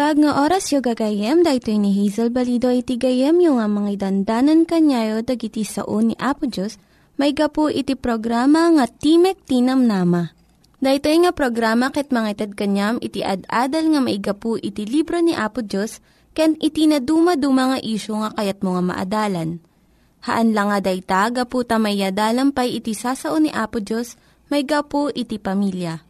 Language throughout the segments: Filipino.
Naimbag nga oras yung gagayem, dahito ni Hazel Balido iti gayem yung nga mga dandanan kanyayo dagiti sao ni Apo Diyos, may gapu iti programa nga Timek Tinam Nama. Dahito nga programa ket mga kanyam iti ad-adal nga maigapu iti libro ni Apo Diyos, ken iti na dumaduma nga isyo nga kayat mga maadalan. Haan lang nga dayta, gapu tamayadalam pay iti sasao ni Apo Diyos, may gapu iti pamilya.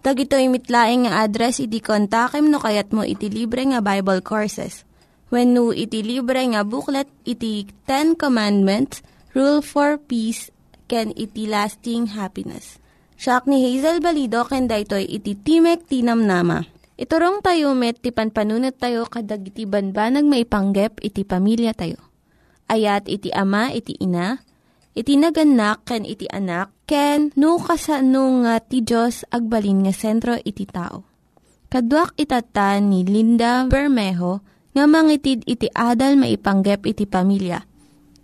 Tag ito mitlaing nga address iti kontakem no kayat mo iti libre nga Bible Courses. When no iti libre nga booklet iti Ten Commandments, Rule for Peace, can iti lasting happiness. Siya ni Hazel Balido ken daytoy iti Timek Tinam Nama. Iturong tayo met ti panpanunat tayo kadag iti banbanag maipanggep iti pamilya tayo. Ayat iti ama iti ina, iti naganak ken iti anak, ken no kasano nga ti Diyos agbalin nga sentro iti tao. Kaduak itata ni Linda Bermejo nga mangitid iti adal maipanggep iti pamilya.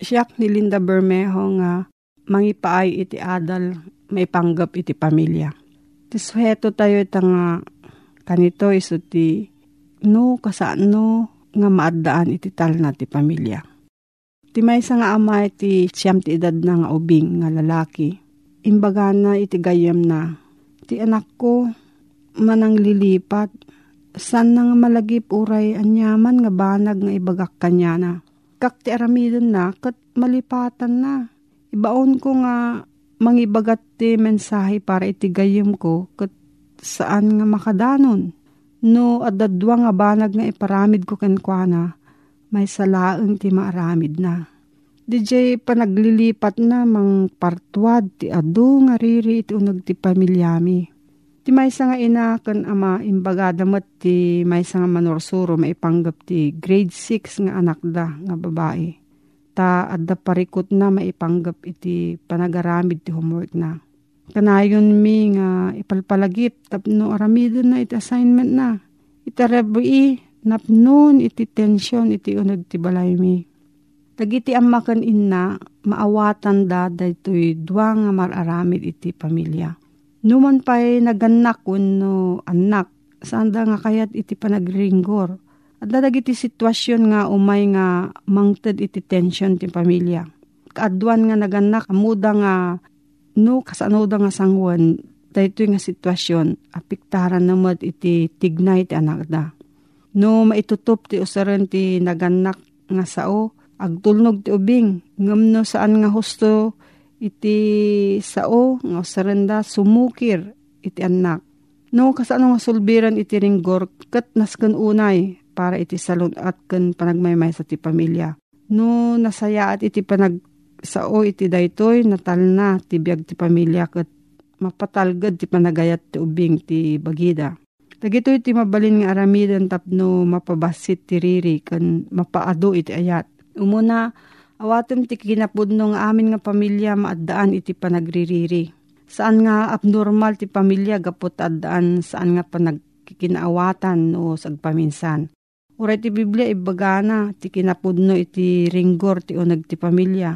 Siyak ni Linda Bermejo nga mangipaay iti adal maipanggep iti pamilya. Tisuheto tayo ita nga kanito iso ti no kasano nga maadaan iti tal na ti pamilya. Ti may nga ama iti siyam ti edad na nga ubing nga lalaki. Imbaga na iti gayam na. Ti anak ko manang lilipat. San nga malagip uray anyaman nga banag nga ibagak kanya na. Kak ti aramidon na kat malipatan na. Ibaon ko nga mangibagat ti mensahe para iti gayam ko kat saan nga makadanon. No adadwa nga banag nga iparamid ko kenkwana may salaeng ti maaramid na. DJ panaglilipat na mang partwad ti adu nga riri iti unag ti pamilyami. Ti maysa nga ina ken ama imbagada met ti maysa nga manorsuro maipanggap ti grade 6 nga anak da nga babae. Ta adda parikot na maipanggap iti panagaramid ti homework na. Kanayon mi nga ipalpalagip tapno aramidon na iti assignment na. Itarebi napnon iti tensyon iti unag ti balay mi. Dagiti amakan inna, maawatan da daytoy dua nga mararamid iti pamilya. Numan pa'y naganak no anak, saan da nga kayat iti panagringgor. At dagiti sitwasyon nga umay nga mangted iti tensyon ti pamilya. Kaadwan nga naganak, amuda nga no kasano da nga sangwan, daytoy nga sitwasyon, apiktaran namad iti tignay ti anak da. No maitutup ti usaran ti naganak nga sao, agtulnog ti ubing. Ngam no saan nga husto iti sao nga usaranda sumukir iti anak. No kasano nga sulbiran iti ringgor kat nasken unay para iti salon at ken panagmaymay sa ti pamilya. No nasaya at iti panag sao iti daytoy natal na ti biag ti pamilya kat mapatalgad ti panagayat ti ubing ti bagida. Dagito iti mabalin nga aramidan tapno mapabasit ti riri kan mapaado iti ayat. Umuna, awatem ti kinapudno nga amin nga pamilya maaddaan iti panagririri. Saan nga abnormal ti pamilya gapot addaan saan nga panagkikinaawatan o sagpaminsan. Uray ti Biblia ibagana ti kinapudno iti ringgor ti unag ti pamilya.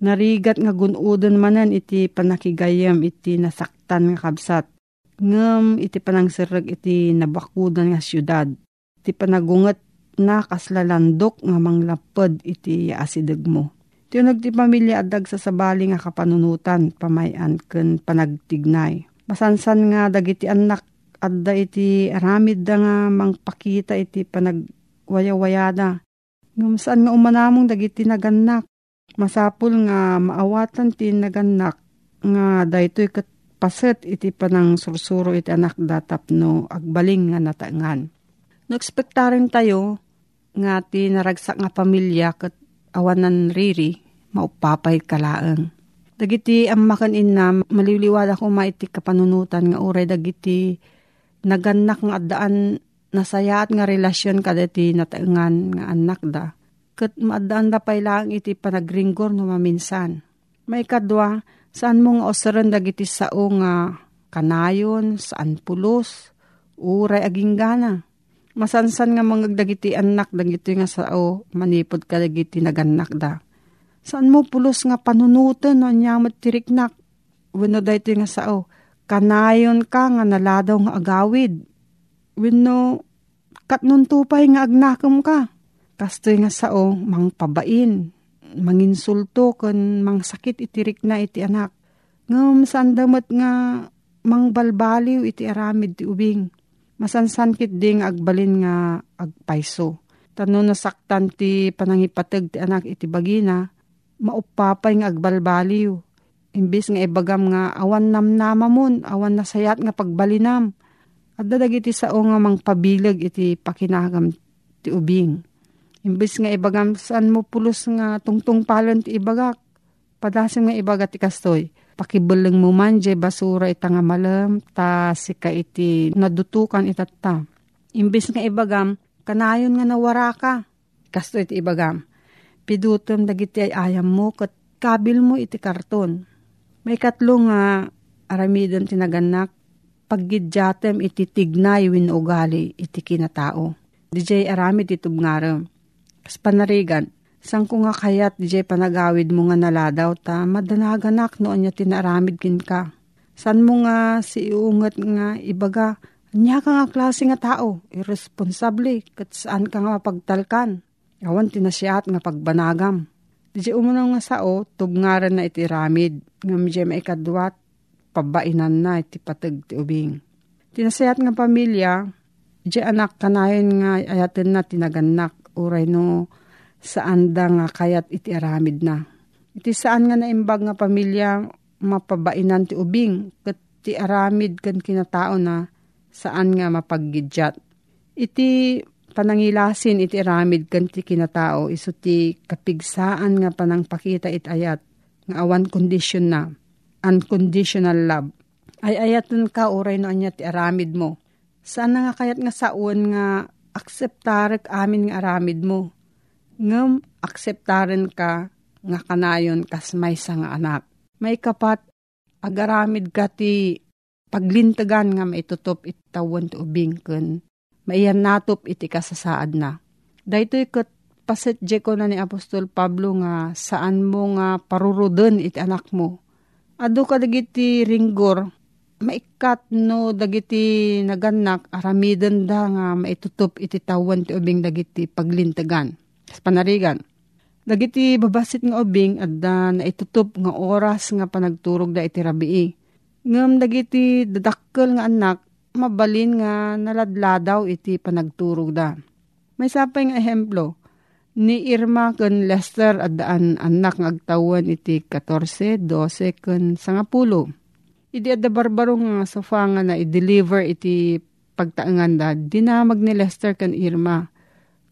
Narigat nga gunudan manan iti panakigayam iti nasaktan nga kabsat. Ngem iti panangsirag iti nabakudan nga syudad. Iti panagunget na kaslalandok nga manglapad iti asideg mo. Ti unag ti pamilya adag sa sabali nga kapanunutan pamayan ken panagtignay. Masansan nga dagiti anak adda iti aramid da nga mangpakita iti panagwayawayada. Ngum saan nga umanamong dagiti naganak. Masapul nga maawatan ti naganak nga daytoy kat paset iti panang sursuro iti anak datap no agbaling nga nataengan. Nagspektarin tayo nga ti naragsak nga pamilya kat awanan riri maupapay kalaeng. Dagiti ammakan inna maliliwala ko maiti kapanunutan nga uray dagiti naganak nga addaan nasayaat nga relasyon kada ti nataengan nga anak da. Kat maadaan da lang iti panagringgor no maminsan. May kadwa, saan mo nga osaran dagiti sao nga kanayon, saan pulos, uray aging gana. Masansan nga mga dagiti anak dagiti nga sao manipod ka dagiti naganak da. Saan mo pulos nga panunutan no nyamot tiriknak. Wano dayto nga sao kanayon ka nga naladaw nga agawid. Wenno katnon tupay nga agnakam ka. Kastoy nga sao mang pabain, manginsulto ken mang sakit itirik na iti anak. Ngam saan damat nga mang balbaliw iti aramid ti ubing. Masansankit ding agbalin nga agpaiso. Tano nasaktan ti panangipateg ti anak iti bagina, maupapay nga agbalbaliw Imbis nga ibagam nga awan namnama mon, awan nasayat nga pagbalinam. At dadag iti sao nga mang pabilag iti pakinagam ti ubing. Imbis nga ibagam saan mo pulos nga tungtung palon ti ibagak. Padasim nga ibagat ti kastoy. Pakibulang mo man jay basura ita nga malam ta sika iti nadutukan itatta. Imbis nga ibagam kanayon nga nawara ka. Kastoy iti ibagam. Pidutom dagiti ay ayam mo kat kabil mo iti karton may katlo nga aramidon tinaganak, paggidyatem iti tignay win ugali iti kinatao. DJ aramid iti tubngarem. Kas panarigan, sang ko nga kayat DJ panagawid mo nga naladaw ta, madanaganak noon niya tinaramid kin ka. San mo nga si iungat nga ibaga, niya ka nga klase nga tao, irresponsable, kat saan ka nga mapagtalkan. Awan tinasyaat nga pagbanagam. Di umunang nga sao, tubngaran na iti ramid, nga medya maikadwat, pabainan na iti patag ti ubing. Tinasayat nga pamilya, di anak kanayon nga ayaten na tinaganak, uray no saan da nga kayat iti aramid na. Iti saan nga naimbag nga pamilya, mapabainan ti ubing, kat ti aramid kan kinatao na saan nga mapaggidjat. Iti panangilasin iti aramid kan ti kinatao iso ti kapigsaan nga panangpakita it ayat nga awan condition na unconditional love ay ayaton ka oray no anya ti aramid mo saan nga kayat nga saon nga akseptarek amin nga aramid mo ngem akseptaren ka nga kanayon kas may nga anak may kapat agaramid ka ti paglintagan nga maitutop itawan ti ubing ken maiyan natop iti kasasaad na. Dahito ikat paset ko na ni Apostol Pablo nga saan mo nga paruruden iti anak mo. Ado ka dagiti ringgor, maikat no dagiti naganak aramiden da nga maitutup iti tawan ti ubing dagiti paglintagan. Sa panarigan. Dagiti babasit nga ubing at da naitutup nga oras nga panagturog da iti rabii. Ngam dagiti dadakkel nga anak mabalin nga naladladaw iti panagturog da. May sapay nga ehemplo, ni Irma ken Lester at daan anak ng agtawan iti 14, 12 ken sangapulo. Idi adda barbaro nga sofa nga na i-deliver iti pagtaangan da, dinamag ni Lester ken Irma.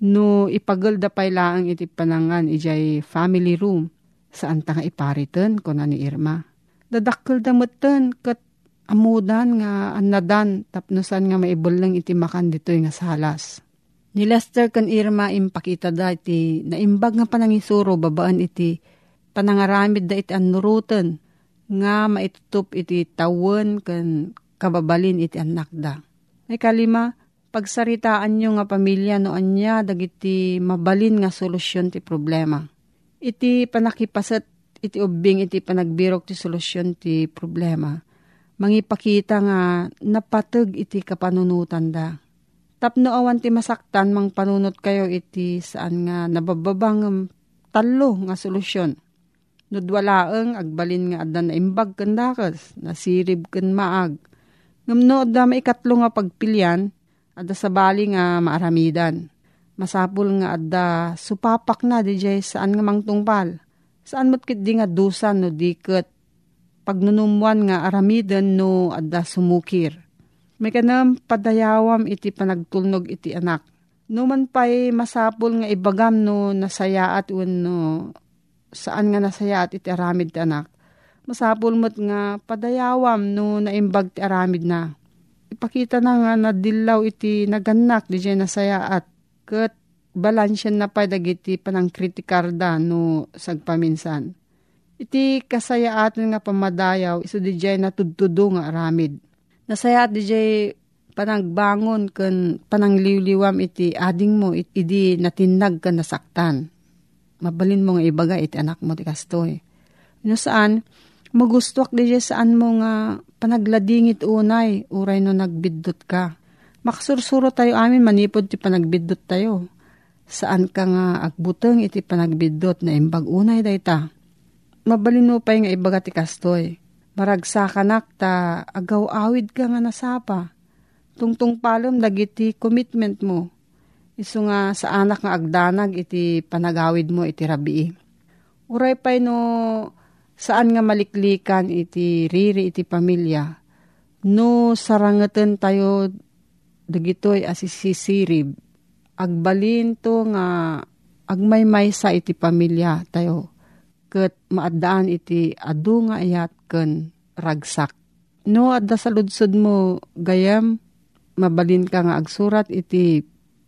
No ipagol da pay laang iti panangan ijay family room saan ta nga iparitan ko na ni Irma. Dadakkel da meten kat amudan nga anadan tapnosan nga maibulang iti makan ditoy nga salas. Ni Lester kan Irma impakita da iti naimbag nga panangisuro babaan iti panangaramid da iti anuruten nga maitutup iti tawon kan kababalin iti anak da. Ay kalima, pagsaritaan nyo nga pamilya no anya dagiti mabalin nga solusyon ti problema. Iti panakipasat iti ubing iti panagbirok ti solusyon ti problema. Mangipakita nga napatag iti kapanunutan da. Tapno awan ti masaktan mang panunot kayo iti saan nga nabababang talo nga solusyon. Nudwalaeng agbalin nga adan na imbag kandakas, nasirib kan maag. Ngamno adda maikatlo nga pagpilyan, adda sa bali nga maaramidan. Masapul nga adda supapak na di jay saan nga mangtungpal. Saan mo't di nga dusan no diket pagnunumuan nga aramidan no adda sumukir. May kanam padayawam iti panagtulnog iti anak. No man pa'y masapul nga ibagam no nasayaat un no saan nga nasayaat iti aramid anak. Masapul mo't nga padayawam no naimbag ti aramid na. Ipakita na nga na dilaw iti naganak di dyan nasayaat. Kat balansyan na pa dagiti panang kritikarda no sagpaminsan. Iti kasayaatan nga pamadayaw iso di dyan natudtudo nga aramid. Nasayaat di dyan panagbangon kan panangliwliwam iti ading mo it, idi natinag ka nasaktan. Mabalin mo nga ibaga iti anak mo ti kastoy. No saan, magustuak di saan mo nga panagladingit unay, uray no nagbidot ka. Makasursuro tayo amin, manipod ti panagbidot tayo. Saan ka nga agbuteng iti panagbidot na imbag unay dayta. Mabalin mo pa nga ibaga ti kastoy. Maragsakanak ta agaw awid ka nga nasapa tungtung palom dagiti commitment mo. Iso nga sa anak nga agdanag iti panagawid mo iti rabii. Uray pay no saan nga maliklikan iti riri iti pamilya. No sarangeten tayo dagitoy asisisirib. Agbalin nga agmaymay sa iti pamilya tayo. Kat maadaan iti adu nga ayat ken ragsak. No, adda sa mo gayam, mabalin ka nga agsurat iti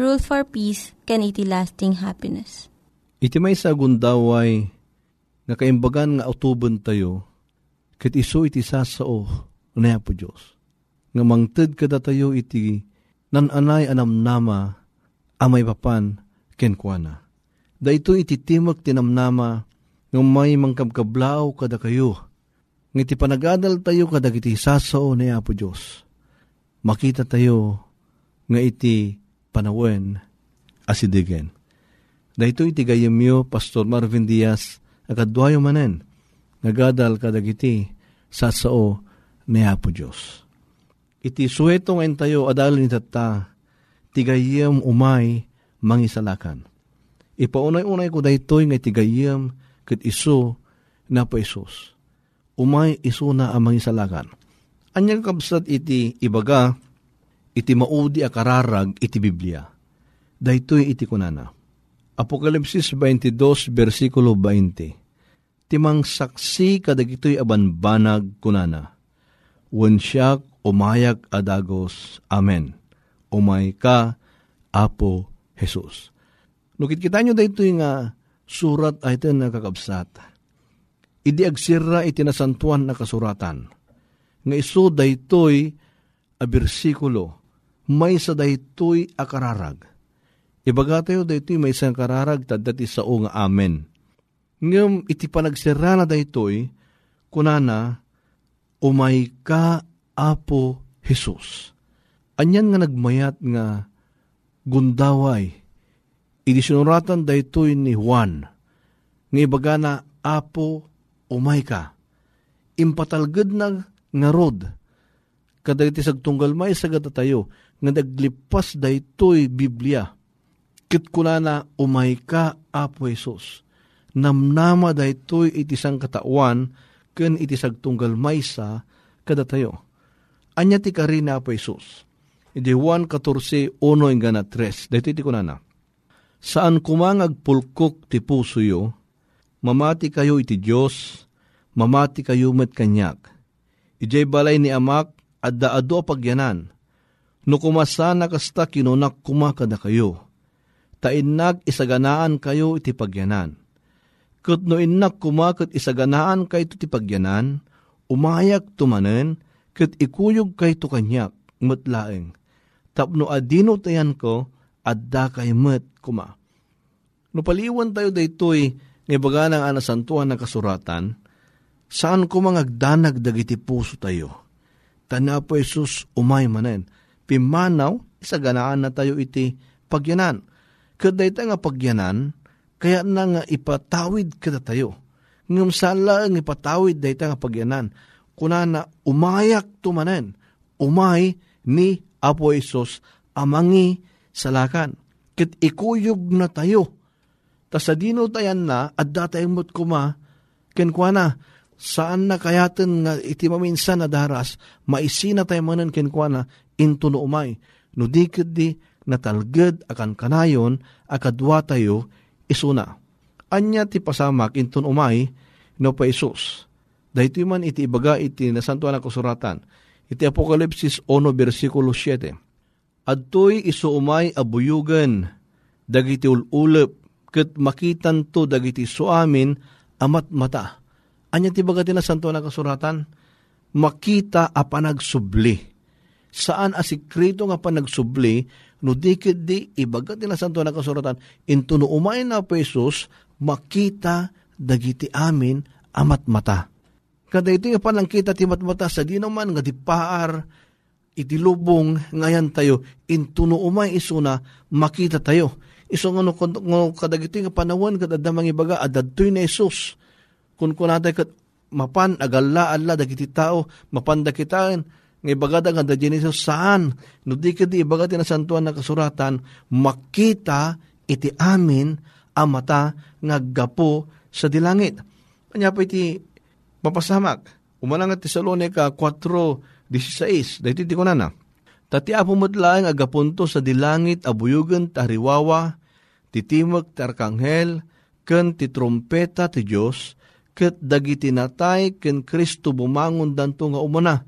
Rule for Peace, can iti lasting happiness. Iti may sa gundaway nga kaimbagan nga utuban tayo, ket iso iti sasao, unaya po Diyos. Nga mangted kada tayo iti nananay anam nama amay papan kenkwana. Da ito iti timok tinamnama nga may mangkabkablaw kada kayo. Nga iti panagadal tayo kada iti sasao na Apo Diyos. Makita tayo nga iti panawen asidigen. Dahito iti gayemyo Pastor Marvin Diaz akadwayo manen nagadal kadagiti sasao ni Apo Diyos. Iti suweto ngayon tayo adalin itata tigayem umay mangisalakan. Ipaunay-unay ko daytoy nga tigayem ket iso na pa Isus. Umay iso na ang mangisalakan. Anyang kabsat iti ibaga, iti maudi akararag iti Biblia. Daytoy iti kunana. Apokalipsis 22, versikulo 20. Timang saksi kadagitoy abanbanag kunana. Wensyak umayak adagos. Amen. Umay ka, Apo Jesus. Nukit kita nyo dayto nga surat ay ito nakakabsat. Idi agsira iti nasantuan na kasuratan. Nga iso daytoy a bersikulo, may sa daytoy akararag. Ibaga tayo daytoy may isang kararag tadati sa nga amen. Ngam iti panagsira na daytoy, kunana, umay ka apo Jesus. Anyan nga nagmayat nga gundaway, Idi sinuratan daytoy ni Juan, nga ibaga na apo umay ka. Impatalgad na nga rod, kadagiti sagtunggal may sagad tayo, nga naglipas daytoy Biblia. Kit kuna na umay ka, Apo Jesus. Namnama daytoy iti sang katawan, ken iti sagtunggal maysa kada tayo. Anya ti karina Apo Jesus. Iti Juan 14, 1 ingana 3. Dito iti kunana. Saan kumangag pulkok ti puso yo, mamati kayo iti Diyos, mamati kayo met kanyak. Ijay balay ni amak, adda ado pagyanan, no kumasana kasta kinunak kumakada kayo. Tainnag isaganaan kayo iti pagyanan. Kat no innak kumakat isaganaan kayo iti pagyanan, umayak tumanen, kat ikuyog kayo to kanyak, matlaeng. Tapno adino tayan ko, adda kay met kuma. No paliwan tayo daytoy, nga baga ng anasantuan na kasuratan, saan ko mangagdanag dagiti puso tayo? Tana po umay manen. Pimanaw, isaganaan na tayo iti pagyanan. Kaday nga pagyanan, kaya na nga ipatawid kada tayo. Ngam sala ang ipatawid day nga pagyanan. Kuna na umayak tumanen, umay ni Apo Isos amangi salakan. Kit ikuyog na tayo. Ta sa dino tayan na, at datay mo't kuma, kenkwana, saan na kayaten nga iti maminsan na daras, maisina tayo manan kenkwana, into no umay. No di di natalged akan kanayon, akadwa tayo, isuna. Anya ti pasamak inton umay, no pa Isus. Dahito man iti ibaga iti nasantuan na kusuratan. Iti Apokalipsis 1 versikulo 7. Adtoy iso umay abuyugan, dagiti ululep, ket makitan to dagiti suamin amat mata. Anya ti baga tinasantuan na kasuratan? Makita a panagsubli. Saan a sikrito nga panagsubli, no dikit di ibaga tinasantuan na kasuratan, into no umay na pesos, makita dagiti amin amat mata. Kada ito nga panangkita ti matmata sa di naman nga di paar, iti lubong ngayan tayo, into no umay isuna, makita tayo. Iso nga no, no kadagito nga panawan, kadadamang ibaga, adadtoy na Isus kun kunaday kat mapan agalla alla dagiti tao mapanda kitaan nga ibagada nga da Genesis saan no di kadi ibagati na santuan na kasuratan makita iti amin ang mata nga gapo sa dilangit. Kanya pa iti papasamak. Umanang at Tesalonica 4.16. Dahiti ti ko na na. Tati apo matlaang agapunto sa dilangit abuyugan tariwawa, titimag tarkanghel, ken ti trompeta ti Diyos, ket dagiti natay ken Kristo bumangon danto nga umuna.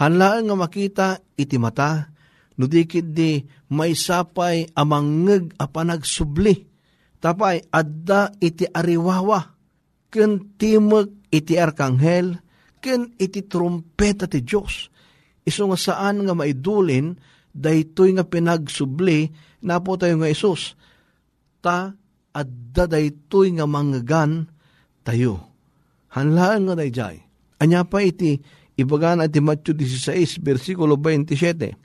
Hanlaan nga makita iti mata, no dikit di may sapay amangeg a panagsubli. Tapay adda iti ariwawa, ken timag iti arkanghel, ken iti trumpeta ti Diyos. Iso nga saan nga maidulin, daytoy nga pinagsubli, napo tayo nga Isus. Ta, adda daytoy nga manggan tayo hanlaan nga dayjay. Anya pa iti, ibaga na iti Matthew 16, versikulo 27.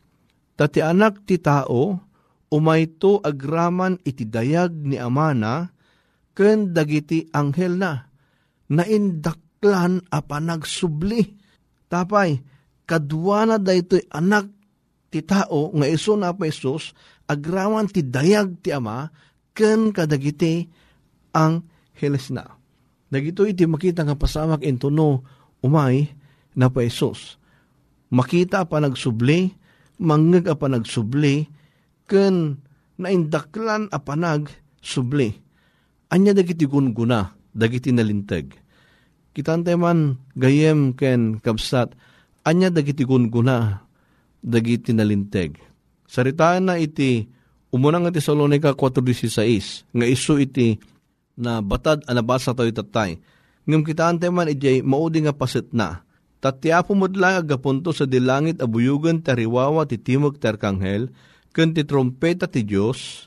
Tati anak ti tao, umayto agraman iti dayag ni amana, ken dagiti anghel na, naindaklan a panagsubli. Tapay, kadwana daytoy anak ti tao nga iso na pa Isus, agraman ti dayag ti ama, ken kadagiti ang heles na. Dagito iti makita nga pasamak into no umay na pa Isos. Makita pa nagsubli, mangag pa nagsubli, ken naindaklan a panag subli. Anya dagiti gunguna, dagiti nalintag. Kitante man gayem ken kabsat, anya dagiti gunguna, dagiti nalintag. Saritaan na iti umunang iti Salonika 4.16, nga iso iti na batad anabasa tayo tatay. Ngam kita ante man ijay maudi nga pasit na. Tatya pumudlang agapunto sa dilangit abuyugan tariwawa ti timog terkanghel, ken ti trompeta ti Diyos,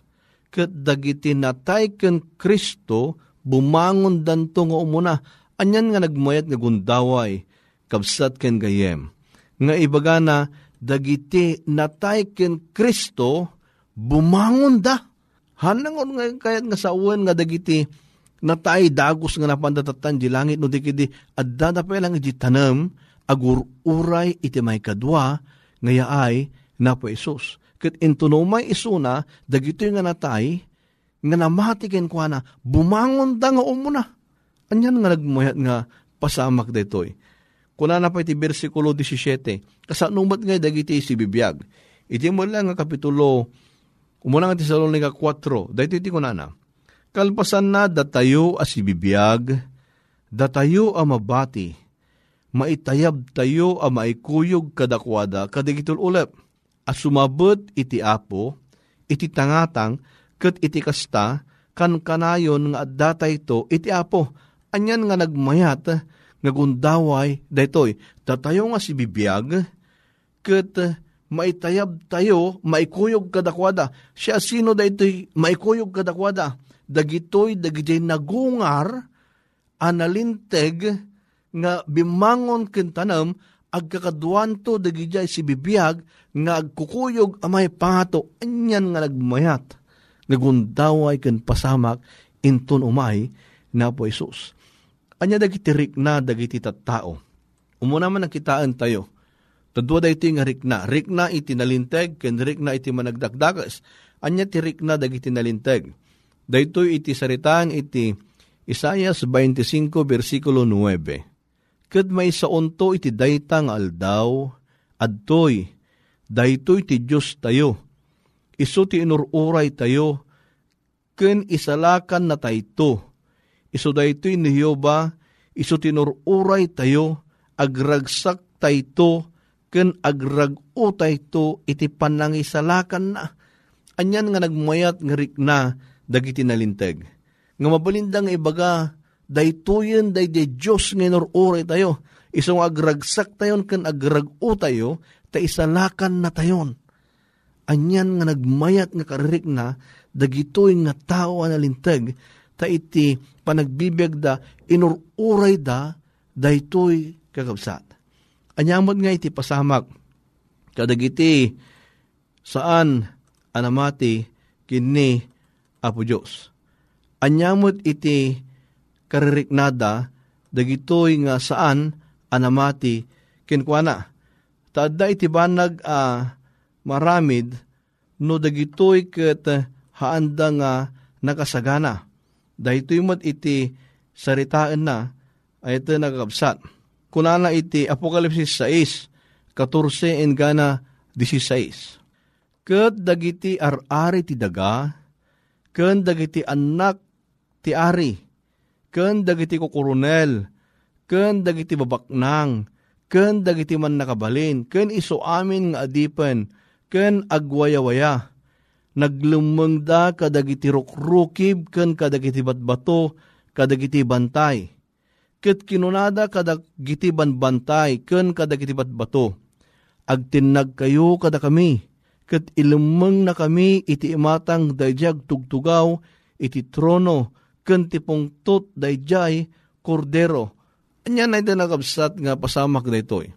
ket dagiti natay ken Kristo, bumangon danto nga umuna, anyan nga nagmayat nga gundaway, kabsat ken gayem. Nga ibaga na, dagiti natay ken Kristo, bumangon da. Hanangon nga kayat nga sa uwan nga dagiti natay dagos nga napandatatan di langit no di kidi adda da pa lang iti tanam agur uray iti may kadwa ngaya ay napo Isus. Kat intunomay isuna dagito nga natay nga namatiken kwa na bumangon da nga umuna. Anyan nga nagmayat nga pasamak detoy. Kuna na pa iti versikulo 17, kasanumat nga dagiti si bibiyag. Iti mo lang nga kapitulo, umuna nga Tesalonica 4, dahito iti kunana. Kalpasan na datayo as ibibiyag, datayo a mabati, maitayab tayo a maikuyog kadakwada kadigitol ulep, as sumabot iti apo, iti tangatang, kat iti kasta, kan kanayon nga datay to, iti apo, anyan nga nagmayat, nga gundaway daytoy tatayo nga si bibiyag ket maitayab tayo maikuyog kadakwada siya sino daytoy maikuyog kadakwada dagitoy dagitoy nagungar analinteg nga bimangon ken tanam agkakaduanto dagijay si bibiyag nga agkukuyog amay pangato anyan nga nagmayat nagundaway ken pasamak inton umay na po Isus Anya dagiti rikna dagiti tattao. Umuna man nakitaan tayo. Tadwa da iti nga rikna. Rikna iti nalinteg, ken rikna iti managdakdakas. Anya ti rikna dagiti nalinteg. Dayto iti saritaan iti Isayas 25 versikulo 9. Kat may saunto iti dayta nga aldaw, adtoy, daytoy ti Diyos tayo. Iso ti inururay tayo, ken isalakan na tayto iso daytoy ni Hioba, iso tinururay tayo, agragsak tayto, ken agragu tayto, iti panangisalakan na. Anyan nga nagmayat nga rikna, dagiti nalinteg. Nga mabalindang ibaga, daytoyen day de Diyos nga inururay tayo, isong agragsak tayon ken agragu tayo, ta isalakan na tayon. Anyan nga nagmayat nga karirik na, dagitoy nga tao analinteg, ta iti panagbibiyag da, inururay da, daytoy kakabsat. Anyamod nga iti pasamak, kadagiti saan anamati kini Apo Diyos. Anyamot iti kaririknada, dagitoy nga saan anamati kinkwana. Taadda iti banag uh, maramid, no dagitoy ket haanda nga nakasagana dahito mat iti saritaan na, ay ito nagkabsat. Kunana iti Apokalipsis 6, 14 en gana 16. Kat dagiti ar-ari ti daga, ken dagiti anak ti ari, ken dagiti kukurunel, ken dagiti babaknang, ken dagiti man nakabalin, ken iso amin nga adipen, ken agwayawaya, naglumeng da kadagiti rukrukib ken kadagiti batbato kadagiti bantay. Ket kinunada kadagiti banbantay ken kadagiti batbato. Agtinag kayo kada kami, ket ilumeng na kami iti imatang dayjag tugtugaw iti trono ken ti pungtot dayjay kordero. Anya na ito nakabsat nga pasamak da itoy.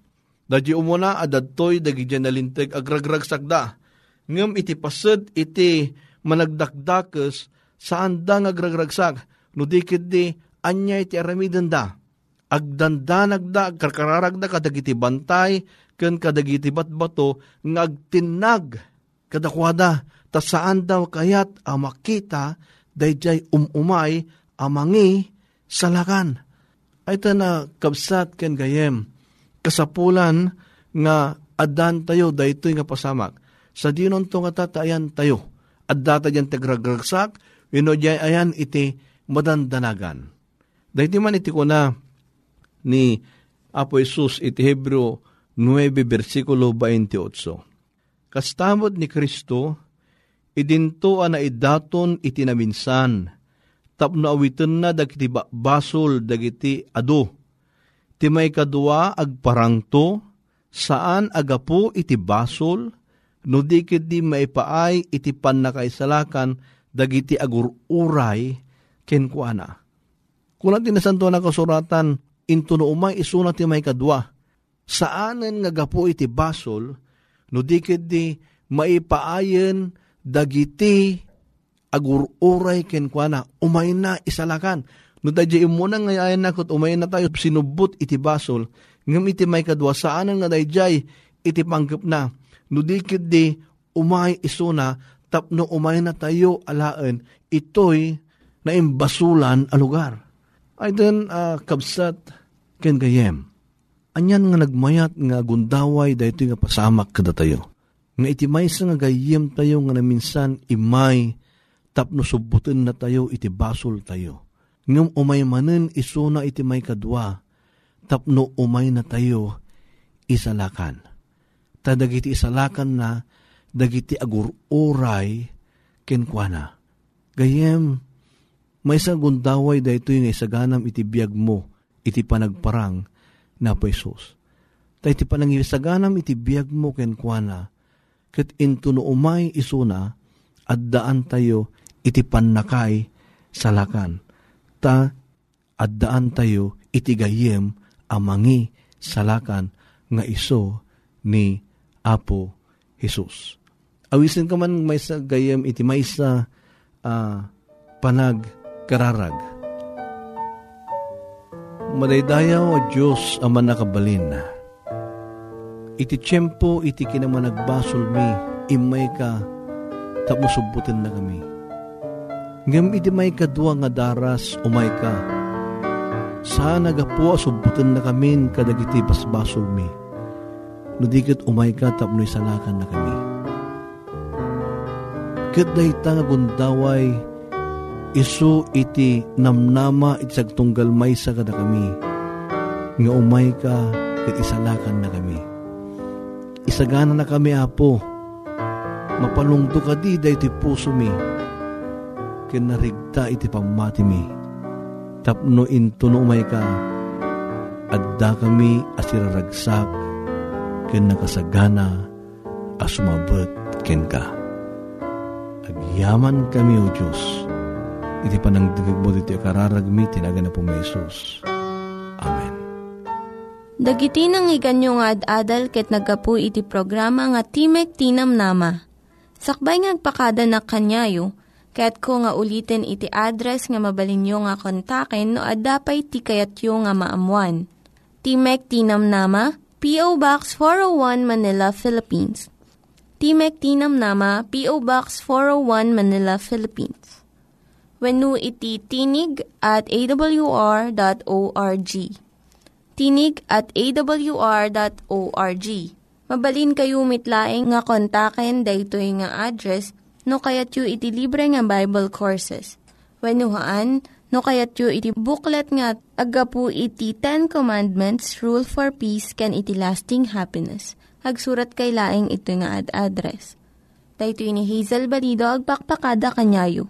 Umuna adadtoy dagi nalinteg agragrag sakda ngem iti pased iti managdakdakes saan da ngagragragsak no dikit di anya iti aramiden da agdandanag da karkararag da kadagiti bantay ken kadagiti batbato ngagtinag kadakwada ta daw kayat a makita dayjay umumay amangi salakan ay ta na kabsat ken gayem kasapulan nga adan tayo daytoy nga pasamak sa dinon to nga tatayan tayo. At data dyan tagragragsak, dyan ayan iti madandanagan. Dahiti man iti ko na ni Apo Isus iti Hebreo 9 versikulo 28. Kastamod ni Kristo, idinto na idaton iti naminsan, tapno awitin na dagiti basol dagiti ado. Ti may kadua agparangto, saan agapo iti basol, no dikit di maipaay iti pan nakaisalakan dagiti agururay kenkwana. Kung natin nasanto na kasuratan, into no umay isuna ti may kadwa, saanen nga gapo iti basol, no dikit di maipaayen dagiti agururay ken kuana, umay na isalakan. No dadya imo na ngayon na kut umay na tayo sinubot iti basol, ngam iti may kadwa saan nga dayjay iti panggap na. No dikit di umay isuna, tapno umay na tayo alaan, itoy na imbasulan a lugar. Ay den uh, kabsat ken gayem. Anyan nga nagmayat nga gundaway dayto nga pasamak kada tayo. Nga iti maysa nga gayem tayo nga naminsan imay tapno subutin na tayo iti basol tayo. Ngam umay manen isuna iti may kadwa tapno umay na tayo isalakan. Ta dagiti isalakan na dagiti agururay kenkwana. Gayem, may sa gundaway dayto yung isaganam iti biyag mo, iti panagparang na po Isus. Ta iti panangisaganam iti biyag mo kenkwana, ket into no umay isuna, at daan tayo iti pannakay salakan. Ta at daan tayo iti gayem amangi salakan nga iso ni Apo Jesus. Awisin ka man may sa gayem iti may sa uh, panag kararag. Madaydayaw a Diyos ang manakabalin na. Iti tiyempo iti kinamanagbasol mi, imay ka, tapos subutin na kami. Ngam iti may kadwa nga daras, umay ka. Sana gapo subutin na kami kadagiti basbasol mi. Nudikit umay ka tapno isalakan na kami. Kat dahita nga gundaway, isu iti namnama iti sagtunggal may sa kada kami. Nga umay ka, kat isalakan na kami. Isagana na kami, Apo. Mapalungdo ka di da iti puso mi. Kinarigta iti pamati mi. Tapno into no umay ka. Adda kami asiraragsak. Ken nakasagana asumabot ken ka. Agyaman kami, O Diyos. Iti panangdigag mo dito kararagmi, tinaga na po may Isus. Amen. Dagiti nang iganyo nga ad-adal ket nagapu iti programa nga Timek Tinam Nama. Sakbay ngagpakada na kanyayo, ket ko nga ulitin iti address nga mabalinyo nga kontaken no ad-dapay tikayatyo nga maamuan. Timek Tinam Nama, P.O. Box 401 Manila, Philippines. Timek Tinam Nama, P.O. Box 401 Manila, Philippines. When iti tinig at awr.org. Tinig at awr.org. Mabalin kayo mitlaeng nga kontaken daytoy nga address no kayat yu iti libre nga Bible Courses. When no kayat yu iti booklet nga agapu iti Ten Commandments, Rule for Peace, can iti lasting happiness. Hagsurat kay laing ito nga ad address. Dayto ni Hazel Balido agpakpakada kanyayo.